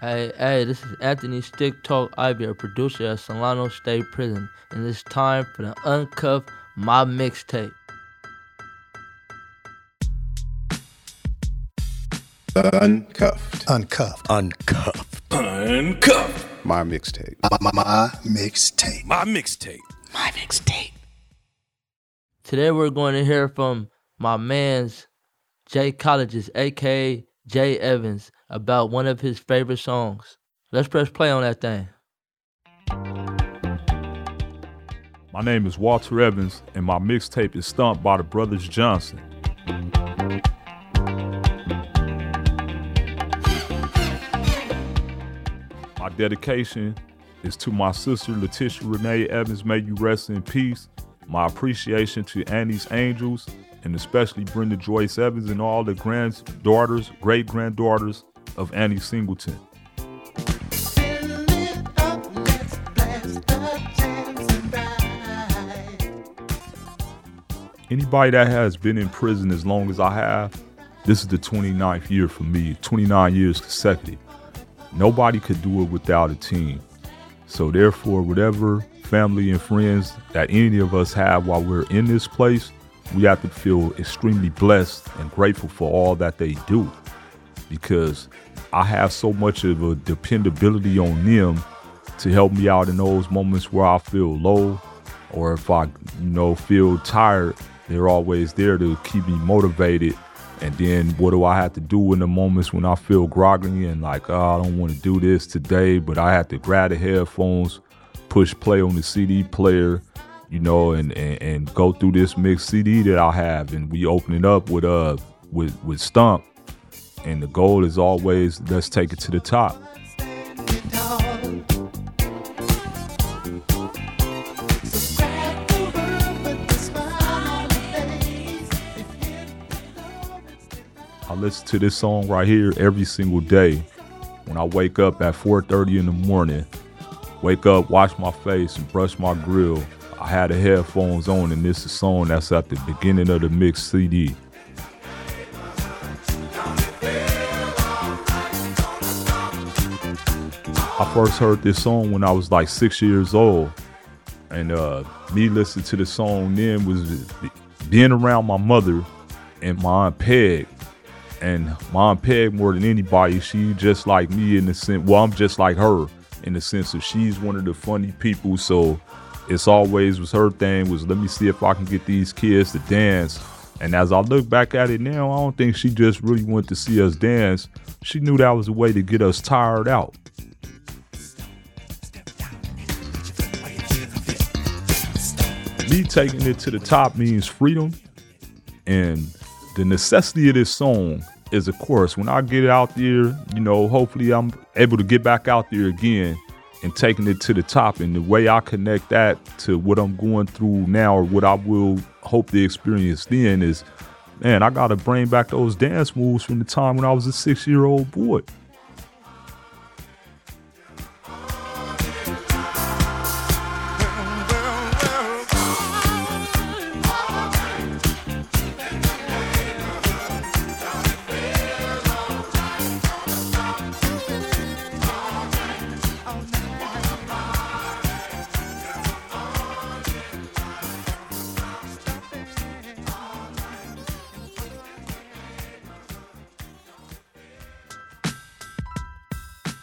Hey, hey, this is Anthony Stick Talk Ivy, a producer at Solano State Prison, and it's time for the Uncuffed My Mixtape. Uncuffed. Uncuffed. Uncuffed. Uncuffed. My mixtape. My, my mixtape. My mixtape. My mixtape. Today we're going to hear from my man's Jay Colleges, aka Jay Evans, about one of his favorite songs. Let's press play on that thing. My name is Walter Evans, and my mixtape is Stomp by the Brothers Johnson. My dedication is to my sister Letitia Renee Evans. May you rest in peace. My appreciation to Annie's Angels, and especially Brenda Joyce Evans and all the granddaughters, great granddaughters of Annie Singleton. Anybody that has been in prison as long as I have, this is the 29th year for me, 29 years consecutive. Nobody could do it without a team. So, therefore, whatever family and friends that any of us have while we're in this place, we have to feel extremely blessed and grateful for all that they do because I have so much of a dependability on them to help me out in those moments where I feel low or if I, you know, feel tired. They're always there to keep me motivated. And then what do I have to do in the moments when I feel groggy and like, oh, I don't want to do this today, but I have to grab the headphones, push play on the CD player, you know, and, and, and go through this mixed CD that I have. And we open it up with uh with with Stomp. And the goal is always let's take it to the top. I listen to this song right here every single day when I wake up at 4:30 in the morning. Wake up, wash my face, and brush my grill. I had the headphones on, and this is a song that's at the beginning of the mix CD. I first heard this song when I was like six years old, and uh, me listening to the song then was being around my mother and my aunt Peg and mom Peg more than anybody, she just like me in the sense. Well, I'm just like her in the sense of she's one of the funny people. So it's always was her thing was let me see if I can get these kids to dance. And as I look back at it now, I don't think she just really wanted to see us dance. She knew that was a way to get us tired out. Me taking it to the top means freedom and the necessity of this song is of course when I get out there, you know, hopefully I'm able to get back out there again and taking it to the top. And the way I connect that to what I'm going through now or what I will hope to experience then is, man, I gotta bring back those dance moves from the time when I was a six year old boy.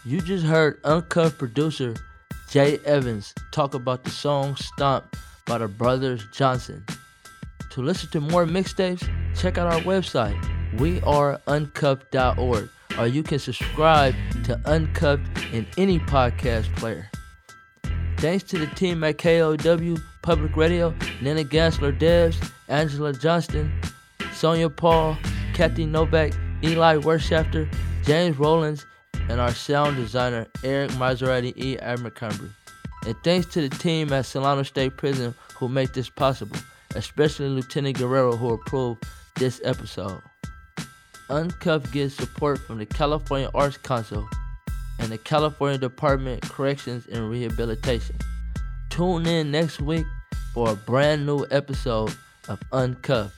You just heard Uncuffed producer Jay Evans talk about the song Stomp by the Brothers Johnson. To listen to more mixtapes, check out our website, weareuncuffed.org, or you can subscribe to Uncuffed in any podcast player. Thanks to the team at KALW Public Radio, Nina Gansler Devs, Angela Johnston, Sonia Paul, Kathy Novak, Eli Wirtschafter, James Rollins, and our sound designer Eric Maserati E. Abercrombie. And thanks to the team at Solano State Prison who make this possible, especially Lieutenant Guerrero who approved this episode. Uncuffed gets support from the California Arts Council and the California Department Corrections and Rehabilitation. Tune in next week for a brand new episode of Uncuffed.